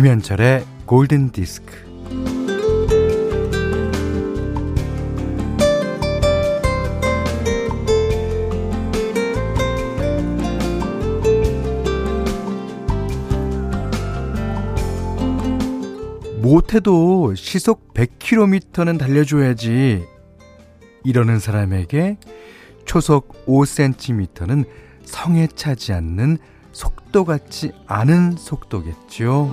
김현철의 골든 디스크. 못해도 시속 100km는 달려줘야지. 이러는 사람에게 초속 5cm는 성에 차지 않는 속도 같지 않은 속도겠죠.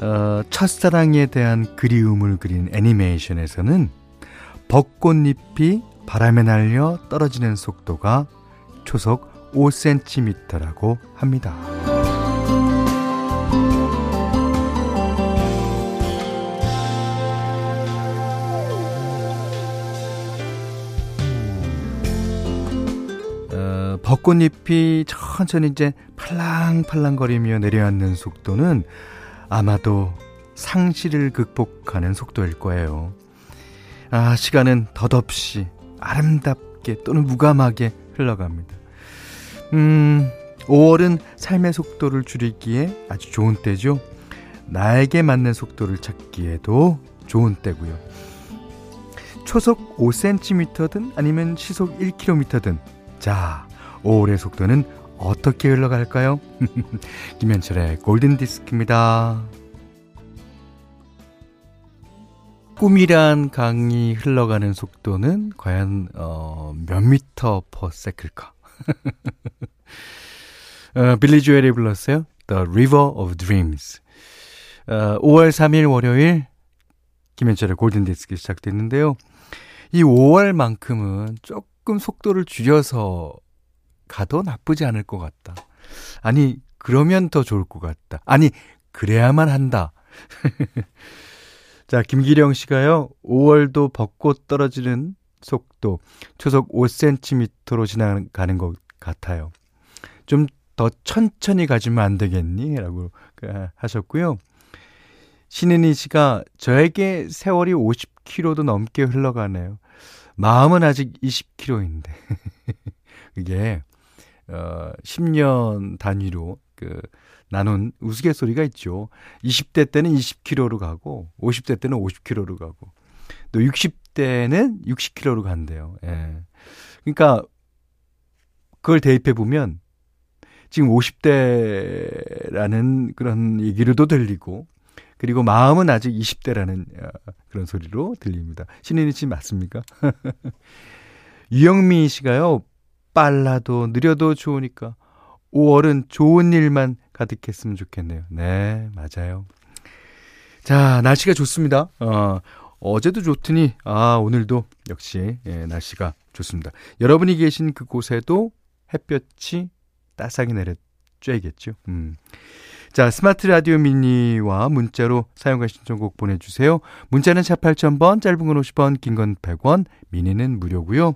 어, 첫사랑에 대한 그리움을 그린 애니메이션에서는 벚꽃잎이 바람에 날려 떨어지는 속도가 초속 5cm라고 합니다. 꽃잎이 천천히 이제 팔랑팔랑거리며 내려앉는 속도는 아마도 상실을 극복하는 속도일 거예요. 아, 시간은 덧없이 아름답게 또는 무감하게 흘러갑니다. 음, 5월은 삶의 속도를 줄이기에 아주 좋은 때죠. 나에게 맞는 속도를 찾기에도 좋은 때고요. 초속 5cm든 아니면 시속 1km든 자, 5월의 속도는 어떻게 흘러갈까요? 김현철의 골든디스크입니다. 꿈이란 강이 흘러가는 속도는 과연 어, 몇 미터 퍼 세클까? 어, 빌리 조엘이 불렀어요. The River of Dreams. 어, 5월 3일 월요일 김현철의 골든디스크 시작됐는데요. 이 5월만큼은 조금 속도를 줄여서 가도 나쁘지 않을 것 같다. 아니, 그러면 더 좋을 것 같다. 아니, 그래야만 한다. 자, 김기령 씨가요, 5월도 벚꽃 떨어지는 속도, 초속 5cm로 지나가는 것 같아요. 좀 더 천천히 가지면 안 되겠니? 라고 하셨고요. 신은희 씨가 저에게 세월이 50km도 넘게 흘러가네요. 마음은 아직 20km인데. 그게 어, 10년 단위로 그 나눈 우스갯소리가 있죠. 20대 때는 20km로 가고 50대 때는 50km로 가고 또 60대는 60km로 간대요. 예. 그러니까 그걸 대입해 보면 지금 50대라는 그런 얘기로도 들리고 그리고 마음은 아직 20대라는 어, 그런 소리로 들립니다. 신인이 씨 맞습니까? 유영미 씨가요. 빨라도 느려도 좋으니까 5월은 좋은 일만 가득했으면 좋겠네요. 네, 맞아요. 자, 날씨가 좋습니다. 어, 어제도 좋더니, 아, 오늘도 역시, 예, 날씨가 좋습니다. 여러분이 계신 그곳에도 햇볕이 따스하게 내려쬐겠죠. 음. 자, 스마트 라디오 미니와 문자로 사용과 신청곡 보내주세요. 문자는 샵 8000번, 짧은 건 50원, 긴 건 100원, 미니는 무료고요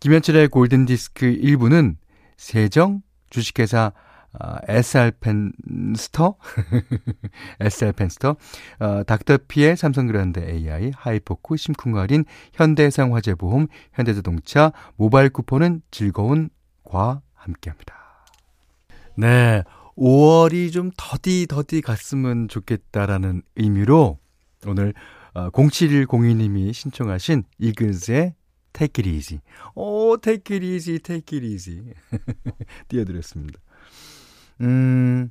김현철의 골든디스크 1부는 세정, 주식회사 어, SR펜스터, SR펜스터, 어, 닥터피의 삼성그란드 AI, 하이포크, 심쿵할인, 현대해상화재보험, 현대자동차, 모바일 쿠폰은 즐거운 과 함께합니다. 네, 5월이 좀 더디 더디 갔으면 좋겠다라는 의미로 오늘 어, 0702님이 신청하신 이글스의 Take it easy. 오, take it easy, take it easy. 띄워드렸습니다. 음,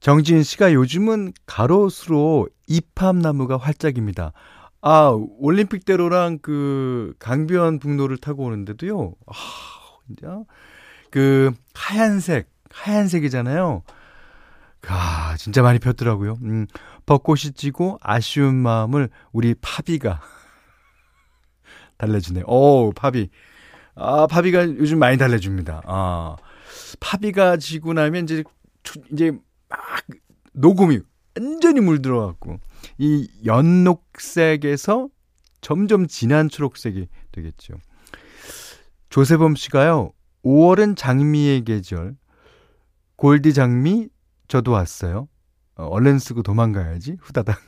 정지은 씨가 요즘은 가로수로 이팝나무가 활짝입니다. 아, 올림픽대로랑 그 강변 북로를 타고 오는데도요. 아, 진짜 그 하얀색, 하얀색이잖아요. 아, 진짜 많이 폈더라고요. 음, 벚꽃이 지고 아쉬운 마음을 우리 파비가 달래주네. 오, 파비. 아, 파비가 요즘 많이 달래줍니다. 아, 파비가 지고 나면 이제, 이제 막 녹음이 완전히 물들어갖고, 이 연녹색에서 점점 진한 초록색이 되겠죠. 조세범 씨가요, 5월은 장미의 계절. 골디 장미, 저도 왔어요. 어, 얼른 쓰고 도망가야지. 후다닥.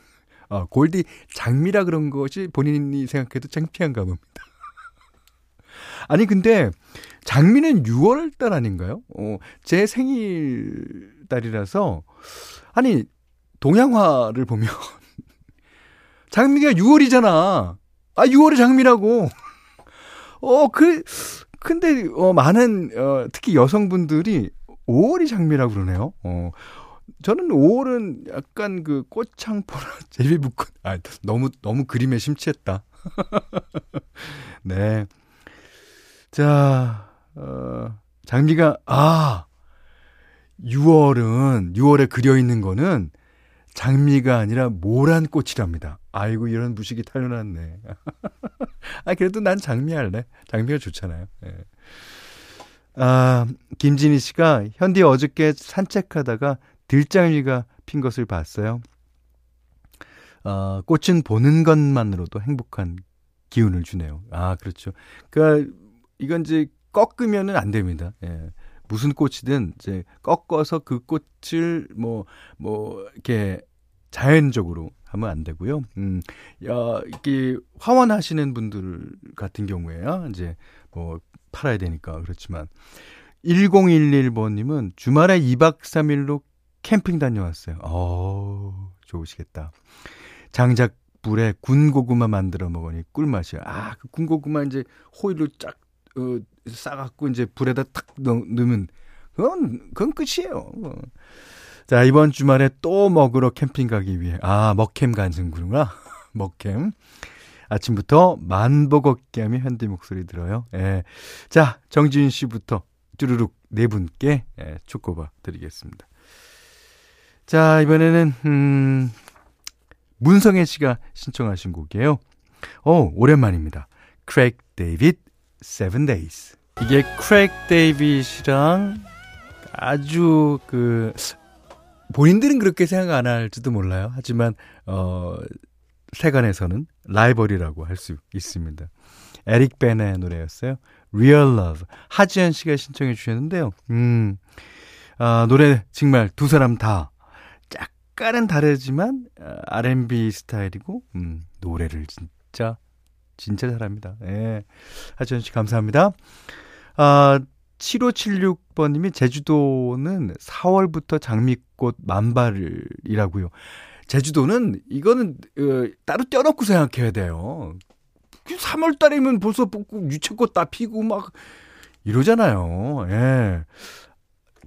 어, 골디 장미라 그런 것이 본인이 생각해도 창피한 가 봅니다. 아니, 근데 장미는 6월 달 아닌가요? 어, 제 생일 달이라서, 아니, 동양화를 보면, 장미가 6월이잖아. 아, 6월에 장미라고. 어, 그, 근데, 어, 많은, 어, 특히 여성분들이 5월이 장미라고 그러네요. 어, 저는 5월은 약간 그 꽃창포나 제비붓꽃, 아, 너무, 너무 그림에 심취했다. 네. 자, 어, 장미가, 아, 6월은, 6월에 그려 있는 거는 장미가 아니라 모란 꽃이랍니다. 아이고, 이런 무식이 탈려났네. 아, 그래도 난 장미 할래. 장미가 좋잖아요. 네. 아, 김진희 씨가 현디 어저께 산책하다가 들장미가 핀 것을 봤어요. 어, 꽃은 보는 것만으로도 행복한 기운을 주네요. 아, 그렇죠. 그니까 이건 이제 꺾으면은 안 됩니다. 예. 무슨 꽃이든 이제 꺾어서 그 꽃을 뭐뭐 뭐 이렇게 자연적으로 하면 안 되고요. 음, 야, 이게 화원하시는 분들 같은 경우에요. 이제 뭐 팔아야 되니까 그렇지만 1011번님은 주말에 2박 3일로 캠핑 다녀왔어요. 어, 좋으시겠다. 장작 불에 군고구마 만들어 먹으니 꿀맛이야. 아, 그 군고구마 이제 호일로 쫙 어, 싸갖고 이제 불에다 탁 넣, 으면 그건 그건 끝이에요. 어. 자 이번 주말에 또 먹으러 캠핑 가기 위해 아 먹캠 간증구나 먹캠 아침부터 만복 어깨하며 현대 목소리 들어요. 예. 자 정지윤 씨부터 쭈루룩 네 분께 예, 축구바 드리겠습니다. 자 이번에는 음 문성애 씨가 신청하신 곡이에요. 어 오랜만입니다. 크랙 데이빗 Seven Days. 이게 크랙 데이빗이랑 아주 그 본인들은 그렇게 생각 안 할지도 몰라요. 하지만 어 세간에서는 라이벌이라고 할 수 있습니다. 에릭 벤의 노래였어요. Real Love. 하지연 씨가 신청해 주셨는데요. 음. 아, 노래 정말 두 사람 다 약간은 다르지만 아, R&B 스타일이고 음, 노래를 진짜 진짜 잘합니다. 예. 하지연 씨 감사합니다. 아, 7576번님이 제주도는 4월부터 장미꽃 만발이라고요. 제주도는 이거는 어, 따로 떼어놓고 생각해야 돼요. 3월 달이면 벌써 유채꽃 다 피고 막 이러잖아요. 예.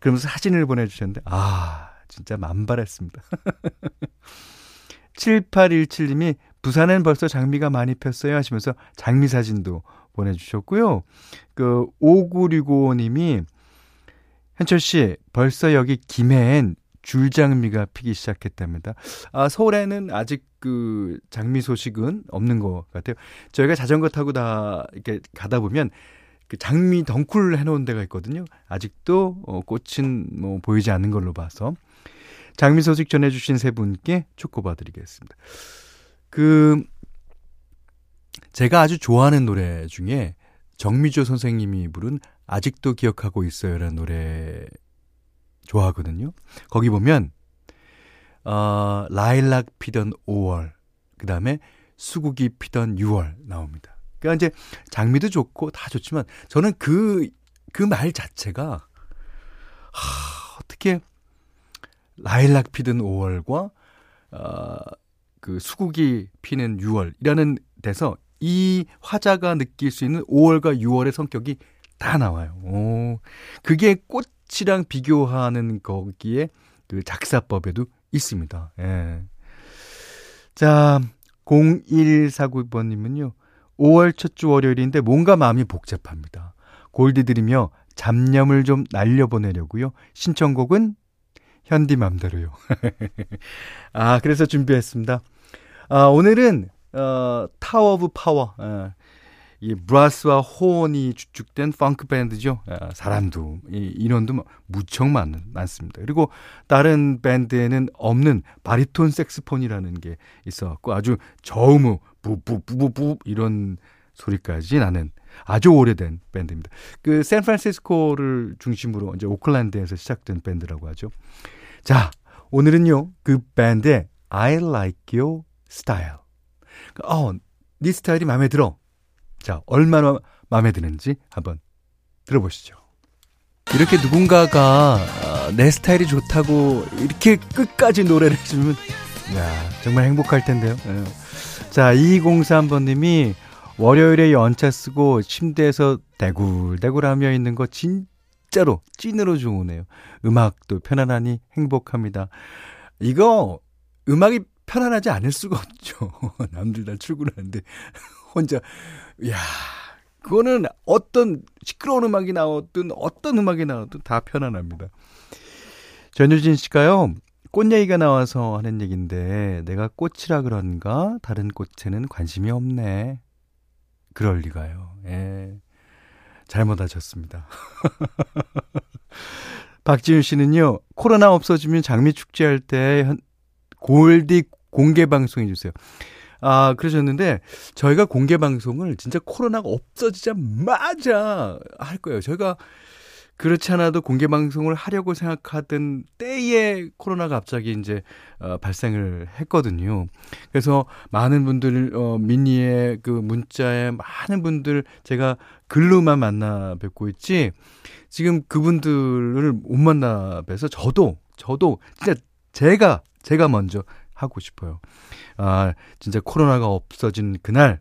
그러면서 사진을 보내주셨는데, 아, 진짜 만발했습니다. 7817님이 부산엔 벌써 장미가 많이 폈어요 하시면서 장미 사진도 보내주셨고요. 그 5965님이 현철 씨 벌써 여기 김해엔 줄장미가 피기 시작했답니다. 아 서울에는 아직 그 장미 소식은 없는 것 같아요. 저희가 자전거 타고 다 이렇게 가다 보면 그 장미 덩쿨 해놓은 데가 있거든요. 아직도 어, 꽃은 뭐 보이지 않는 걸로 봐서 장미 소식 전해주신 세 분께 축복받드리겠습니다. 그 제가 아주 좋아하는 노래 중에 정미조 선생님이 부른 아직도 기억하고 있어요라는 노래 좋아하거든요. 거기 보면 어, 라일락 피던 5월, 그 다음에 수국이 피던 6월 나옵니다. 그러니까 이제 장미도 좋고 다 좋지만 저는 그 그 말 자체가 하, 어떻게 라일락 피던 5월과 어, 그 수국이 피는 6월이라는 데서 이 화자가 느낄 수 있는 5월과 6월의 성격이 다 나와요. 오, 그게 꽃이랑 비교하는 거기에 그 작사법에도 있습니다. 예. 자, 0149번님은요, 5월 첫 주 월요일인데 뭔가 마음이 복잡합니다. 골드 드리며 잡념을 좀 날려보내려고요. 신청곡은 현디 맘대로요. 아, 그래서 준비했습니다. 아, 오늘은 어, 타워 오브 파워. 어, 이 브라스와 호언이 주축된 펑크 밴드죠. 어, 사람도 이 인원도 뭐 무척 많, 많습니다. 그리고 다른 밴드에는 없는 바리톤 색스폰이라는 게 있어갖고 아주 저음우 부부부부부 이런 소리까지 나는 아주 오래된 밴드입니다. 그 샌프란시스코를 중심으로 이제 오클랜드에서 시작된 밴드라고 하죠. 자, 오늘은요 그 밴드의 I Like Your Style 어, 네 스타일이 마음에 들어. 자, 얼마나 마음에 드는지 한번 들어보시죠. 이렇게 누군가가 아, 내 스타일이 좋다고 이렇게 끝까지 노래를 해주면 야 정말 행복할 텐데요. 예. 자 2203번님이 월요일에 연차 쓰고 침대에서 대굴대굴 하며 있는 거 진 짜로 찐으로 좋으네요. 음악도 편안하니 행복합니다. 이거 음악이 편안하지 않을 수가 없죠. 남들 다 출근하는데 혼자 야 그거는 어떤 시끄러운 음악이 나왔든 어떤 음악이 나왔든 다 편안합니다. 전유진 씨가요. 꽃 얘기가 나와서 하는 얘기인데 내가 꽃이라 그런가 다른 꽃에는 관심이 없네. 그럴 리가요. 예. 잘못 하셨습니다. 박지윤 씨는요. 코로나 없어지면 장미 축제 할 때 골디 공개 방송해 주세요. 아, 그러셨는데, 저희가 공개 방송을 진짜 코로나가 없어지자마자 할 거예요. 저희가 그렇지 않아도 공개 방송을 하려고 생각하던 때에 코로나가 갑자기 이제 어, 발생을 했거든요. 그래서 많은 분들 어 미니의 그 문자에 많은 분들 제가 글로만 만나 뵙고 있지 지금 그분들을 못 만나 뵈서 저도 저도 진짜 제가 제가 먼저 하고 싶어요. 아, 진짜 코로나가 없어진 그날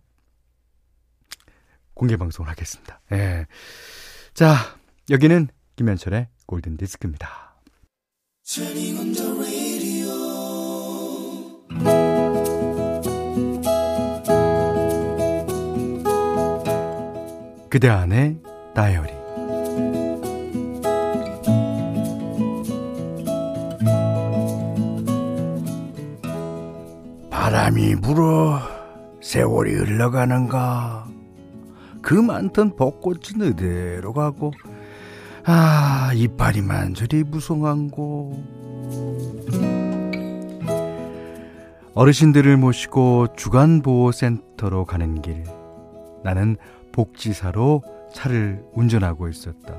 공개 방송을 하겠습니다. 예. 자, 여기는 김현철의 골든 디스크입니다. 그대 안의 다이어리 바람이 불어 세월이 흘러가는가 그 많던 벚꽃은 그대로 가고 아 이파리만 저리 무성한고 어르신들을 모시고 주간보호센터로 가는 길. 나는 복지사로 차를 운전하고 있었다.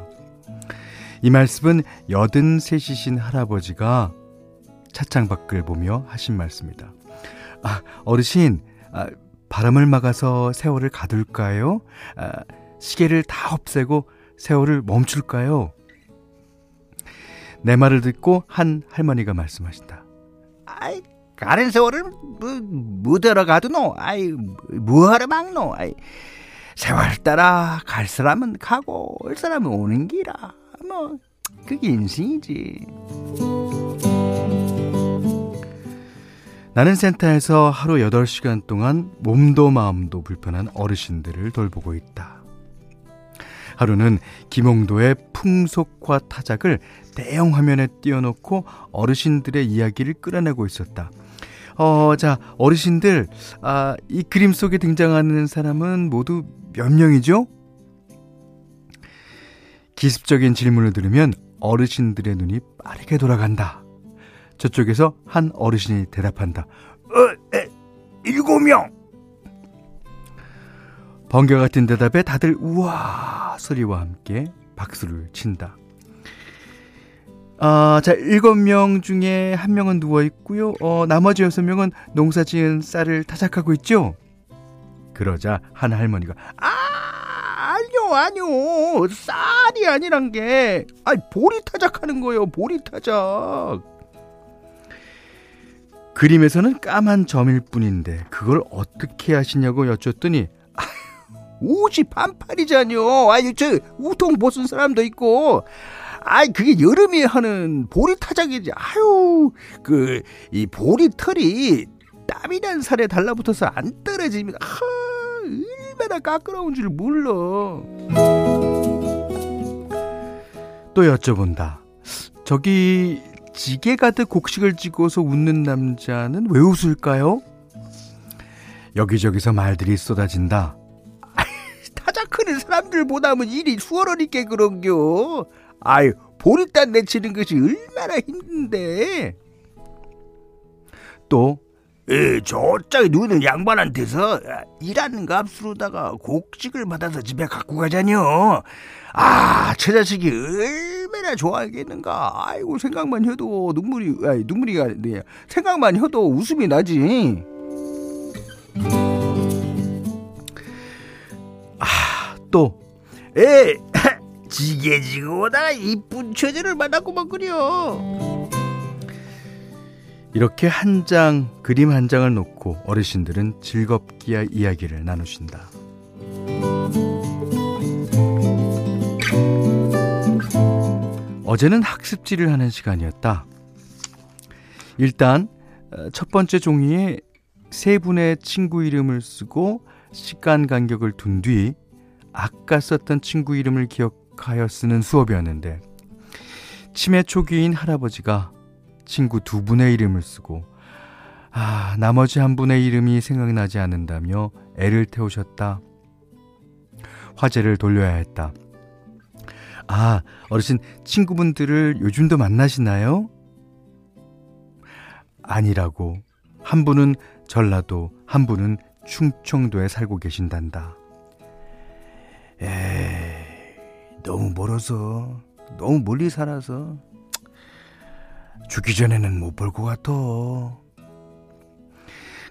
이 말씀은 여든 셋이신 할아버지가 차창 밖을 보며 하신 말씀이다. 아, 어르신, 아, 바람을 막아서 세월을 가둘까요? 아, 시계를 다 없애고 세월을 멈출까요? 내 말을 듣고 한 할머니가 말씀하신다. 아이, 가는 세월을 뭐, 묻으러 가두노? 아이, 뭐하러 막노? 아이, 세월 따라 갈 사람은 가고, 올 사람은 오는 기라. 뭐, 그게 인생이지. 나는 센터에서 하루 8시간 동안 몸도 마음도 불편한 어르신들을 돌보고 있다. 하루는 김홍도의 풍속화 타작을 대형 화면에 띄워놓고 어르신들의 이야기를 끌어내고 있었다. 어, 자, 어르신들, 아, 이 그림 속에 등장하는 사람은 모두 몇 명이죠? 기습적인 질문을 들으면 어르신들의 눈이 빠르게 돌아간다. 저쪽에서 한 어르신이 대답한다. 어, 에, 일곱 명. 번개 같은 대답에 다들 우와 소리와 함께 박수를 친다. 아, 자, 일곱 명 중에 한 명은 누워 있고요. 어, 나머지 여섯 명은 농사 지은 쌀을 타작하고 있죠. 그러자 한 할머니가 아, 아니요, 아니요. 쌀이 아니란 게, 아, 보리 타작하는 거예요. 보리 타작. 그림에서는 까만 점일 뿐인데 그걸 어떻게 하시냐고 여쭙더니 옷이 반팔이잖요. 아유 저 우통 벗은 사람도 있고. 아이 그게 여름에 하는 보리 타작이지. 아유 그 이 보리 털이 땀이난 살에 달라붙어서 안 떨어지면 아 얼마나 까끄러운 줄 몰라. 또 여쭤본다. 저기 지게 가득 곡식을 찍어서 웃는 남자는 왜 웃을까요? 여기저기서 말들이 쏟아진다. 타작하는 사람들보다는 일이 수월하니까 그런겨. 아유, 보리단 내치는 것이 얼마나 힘든데. 또, 에, 저짝에 누는 양반한테서 일하는 값으로다가 곡식을 받아서 집에 갖고 가자뇨. 아, 저 자식이 얼마나 좋아하겠는가. 아이고, 생각만 해도 눈물이, 아니, 눈물이가, 네, 생각만 해도 웃음이 나지. 또에 지게지고다 이쁜 처제를 만났고만 그려 이렇게 한 장 그림 한 장을 놓고 어르신들은 즐겁게 이야기를 나누신다. 어제는 학습지를 하는 시간이었다. 일단 어, 첫 번째 종이에 세 분의 친구 이름을 쓰고 시간 간격을 둔 뒤 아까 썼던 친구 이름을 기억하여 쓰는 수업이었는데 치매 초기인 할아버지가 친구 두 분의 이름을 쓰고 아 나머지 한 분의 이름이 생각나지 않는다며 애를 태우셨다. 화제를 돌려야 했다. 아, 어르신 친구분들을 요즘도 만나시나요? 아니라고. 한 분은 전라도, 한 분은 충청도에 살고 계신단다. 에이, 너무 멀어서, 너무 멀리 살아서, 죽기 전에는 못 볼 것 같아.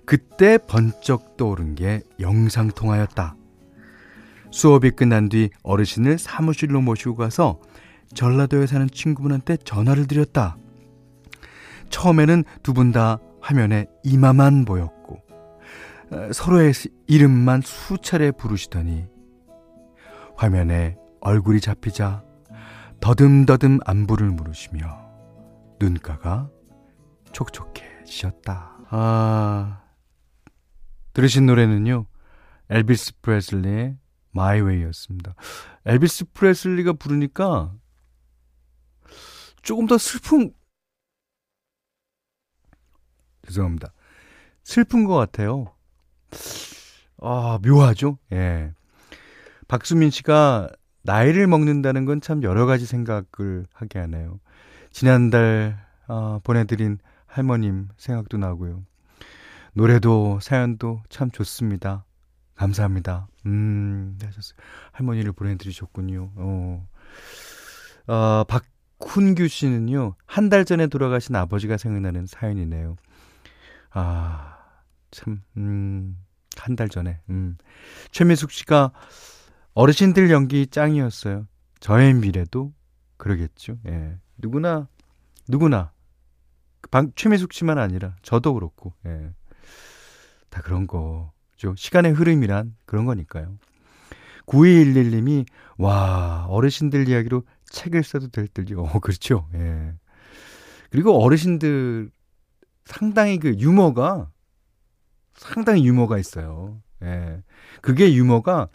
그때 번쩍 떠오른 게 영상통화였다. 수업이 끝난 뒤 어르신을 사무실로 모시고 가서 전라도에 사는 친구분한테 전화를 드렸다. 처음에는 두 분 다 화면에 이마만 보였고 서로의 이름만 수차례 부르시더니 화면에 얼굴이 잡히자 더듬더듬 안부를 물으시며 눈가가 촉촉해지셨다. 아, 들으신 노래는요, 엘비스 프레슬리의 My Way였습니다. 엘비스 프레슬리가 부르니까 조금 더 슬픈 죄송합니다. 슬픈 것 같아요. 아, 묘하죠? 예. 박수민 씨가 나이를 먹는다는 건 참 여러 가지 생각을 하게 하네요. 지난달 아, 보내드린 할머님 생각도 나고요. 노래도 사연도 참 좋습니다. 감사합니다. 음, 네, 하셨어요. 할머니를 보내드리셨군요. 어. 어, 박훈규 씨는요, 한 달 전에 돌아가신 아버지가 생각나는 사연이네요. 아, 참, 음, 한 달 전에, 음. 최미숙 씨가 어르신들 연기 짱이었어요. 저의 미래도 그러겠죠. 예. 누구나, 누구나. 방, 최미숙 씨만 아니라, 저도 그렇고, 예. 다 그런 거. 죠 시간의 흐름이란 그런 거니까요. 9211님이, 와, 어르신들 이야기로 책을 써도 될 듯요. 어, 그렇죠. 예. 그리고 어르신들 상당히 그 유머가, 상당히 유머가 있어요. 예. 그게 유머가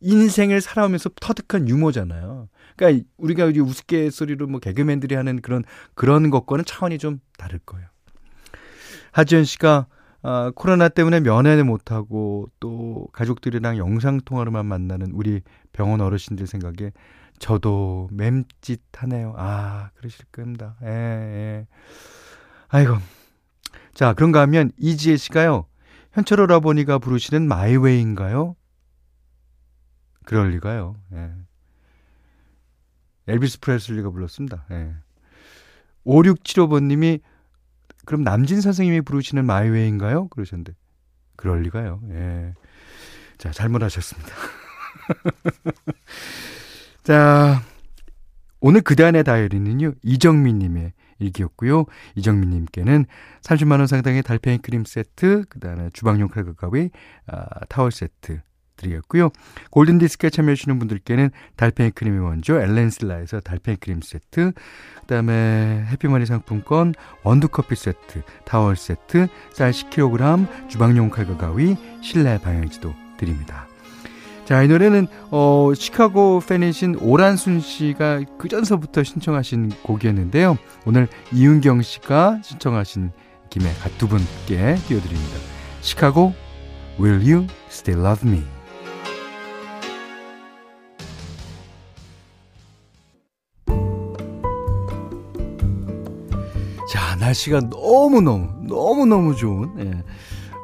인생을 살아오면서 터득한 유머잖아요. 그러니까 우리가 우스갯소리로 뭐 개그맨들이 하는 그런, 그런 것과는 차원이 좀 다를 거예요. 하지연 씨가 아, 코로나 때문에 면회를 못하고 또 가족들이랑 영상통화로만 만나는 우리 병원 어르신들 생각에 저도 맴짓하네요. 아, 그러실 겁니다. 예, 예. 아이고. 자, 그런가 하면 이지혜 씨가요. 현철 오라버니가 부르시는 마이웨이인가요? 그럴 리가요. 예. 엘비스 프레슬리가 불렀습니다. 예. 5675번님이 그럼 남진 선생님이 부르시는 마이웨이인가요? 그러셨는데 그럴 리가요. 예. 자, 잘못하셨습니다. 자, 오늘 그단의 다이어리는요, 이정민 님의 일기였고요. 이정민 님께는 30만 원 상당의 달팽이 크림 세트, 그 다음에 주방용 칼과 가위, 아, 타월 세트 드리겠고요. 골든디스크에 참여해주시는 분들께는 달팽이 크림이 먼저 엘렌슬라에서 달팽이 크림 세트, 그 다음에 해피머니 상품권, 원두커피 세트, 타월 세트, 쌀 10kg, 주방용 칼과 가위, 실내 방향지도 드립니다. 자, 이 노래는, 어, 시카고 팬이신 오란순 씨가 그 전서부터 신청하신 곡이었는데요. 오늘 이은경 씨가 신청하신 김에 두 분께 띄워드립니다. 시카고, Will You Still Love Me? 날씨가 너무너무, 너무너무 좋은, 예.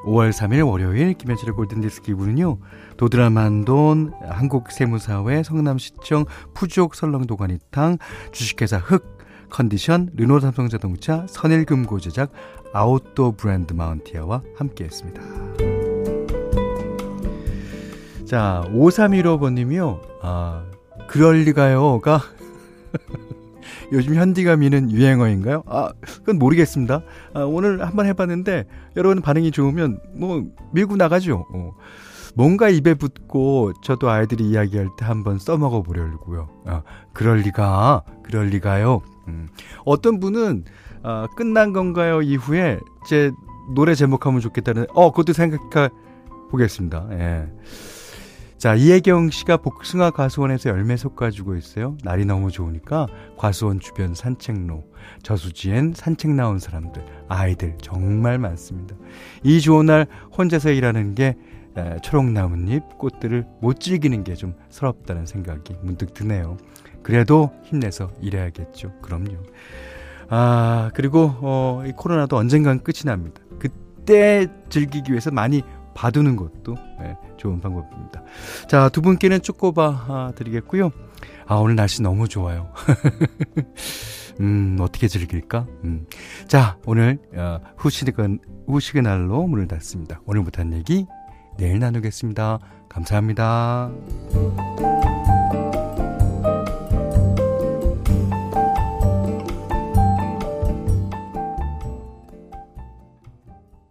5월 3일 월요일 김현철의 골든디스크 이부는요 도드라만돈, 한국세무사회, 성남시청, 푸주옥 설렁도가니탕, 주식회사 흑, 컨디션, 르노삼성자동차, 선일금고 제작, 아웃도어 브랜드 마운티아와 함께했습니다. 자, 5315번님이요. 아, 그럴리가요가 요즘 현디가 미는 유행어인가요? 아, 그건 모르겠습니다. 아, 오늘 한번 해봤는데, 여러분 반응이 좋으면, 뭐, 밀고 나가죠. 어. 뭔가 입에 붙고, 저도 아이들이 이야기할 때 한번 써먹어 보려고요. 아, 그럴 리가, 그럴 리가요. 음. 어떤 분은, 아, 끝난 건가요? 이후에, 제 노래 제목 하면 좋겠다는, 어, 그것도 생각해 보겠습니다. 예. 자, 이혜경 씨가 복숭아 과수원에서 열매 솎아주고 있어요. 날이 너무 좋으니까 과수원 주변 산책로, 저수지엔 산책 나온 사람들, 아이들 정말 많습니다. 이 좋은 날 혼자서 일하는 게 초록나뭇잎 꽃들을 못 즐기는 게 좀 서럽다는 생각이 문득 드네요. 그래도 힘내서 일해야겠죠. 그럼요. 아, 그리고, 어, 이 코로나도 언젠간 끝이 납니다. 그때 즐기기 위해서 많이 봐두는 것도 네, 좋은 방법입니다. 자, 두 분께는 초코바 아, 드리겠고요. 아, 오늘 날씨 너무 좋아요. 음, 어떻게 즐길까? 음. 자, 오늘 어, 후식은, 후식의 날로 문을 닫습니다. 오늘 못한 얘기 내일 나누겠습니다. 감사합니다.